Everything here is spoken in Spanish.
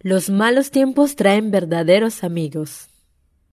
Los malos tiempos traen verdaderos amigos.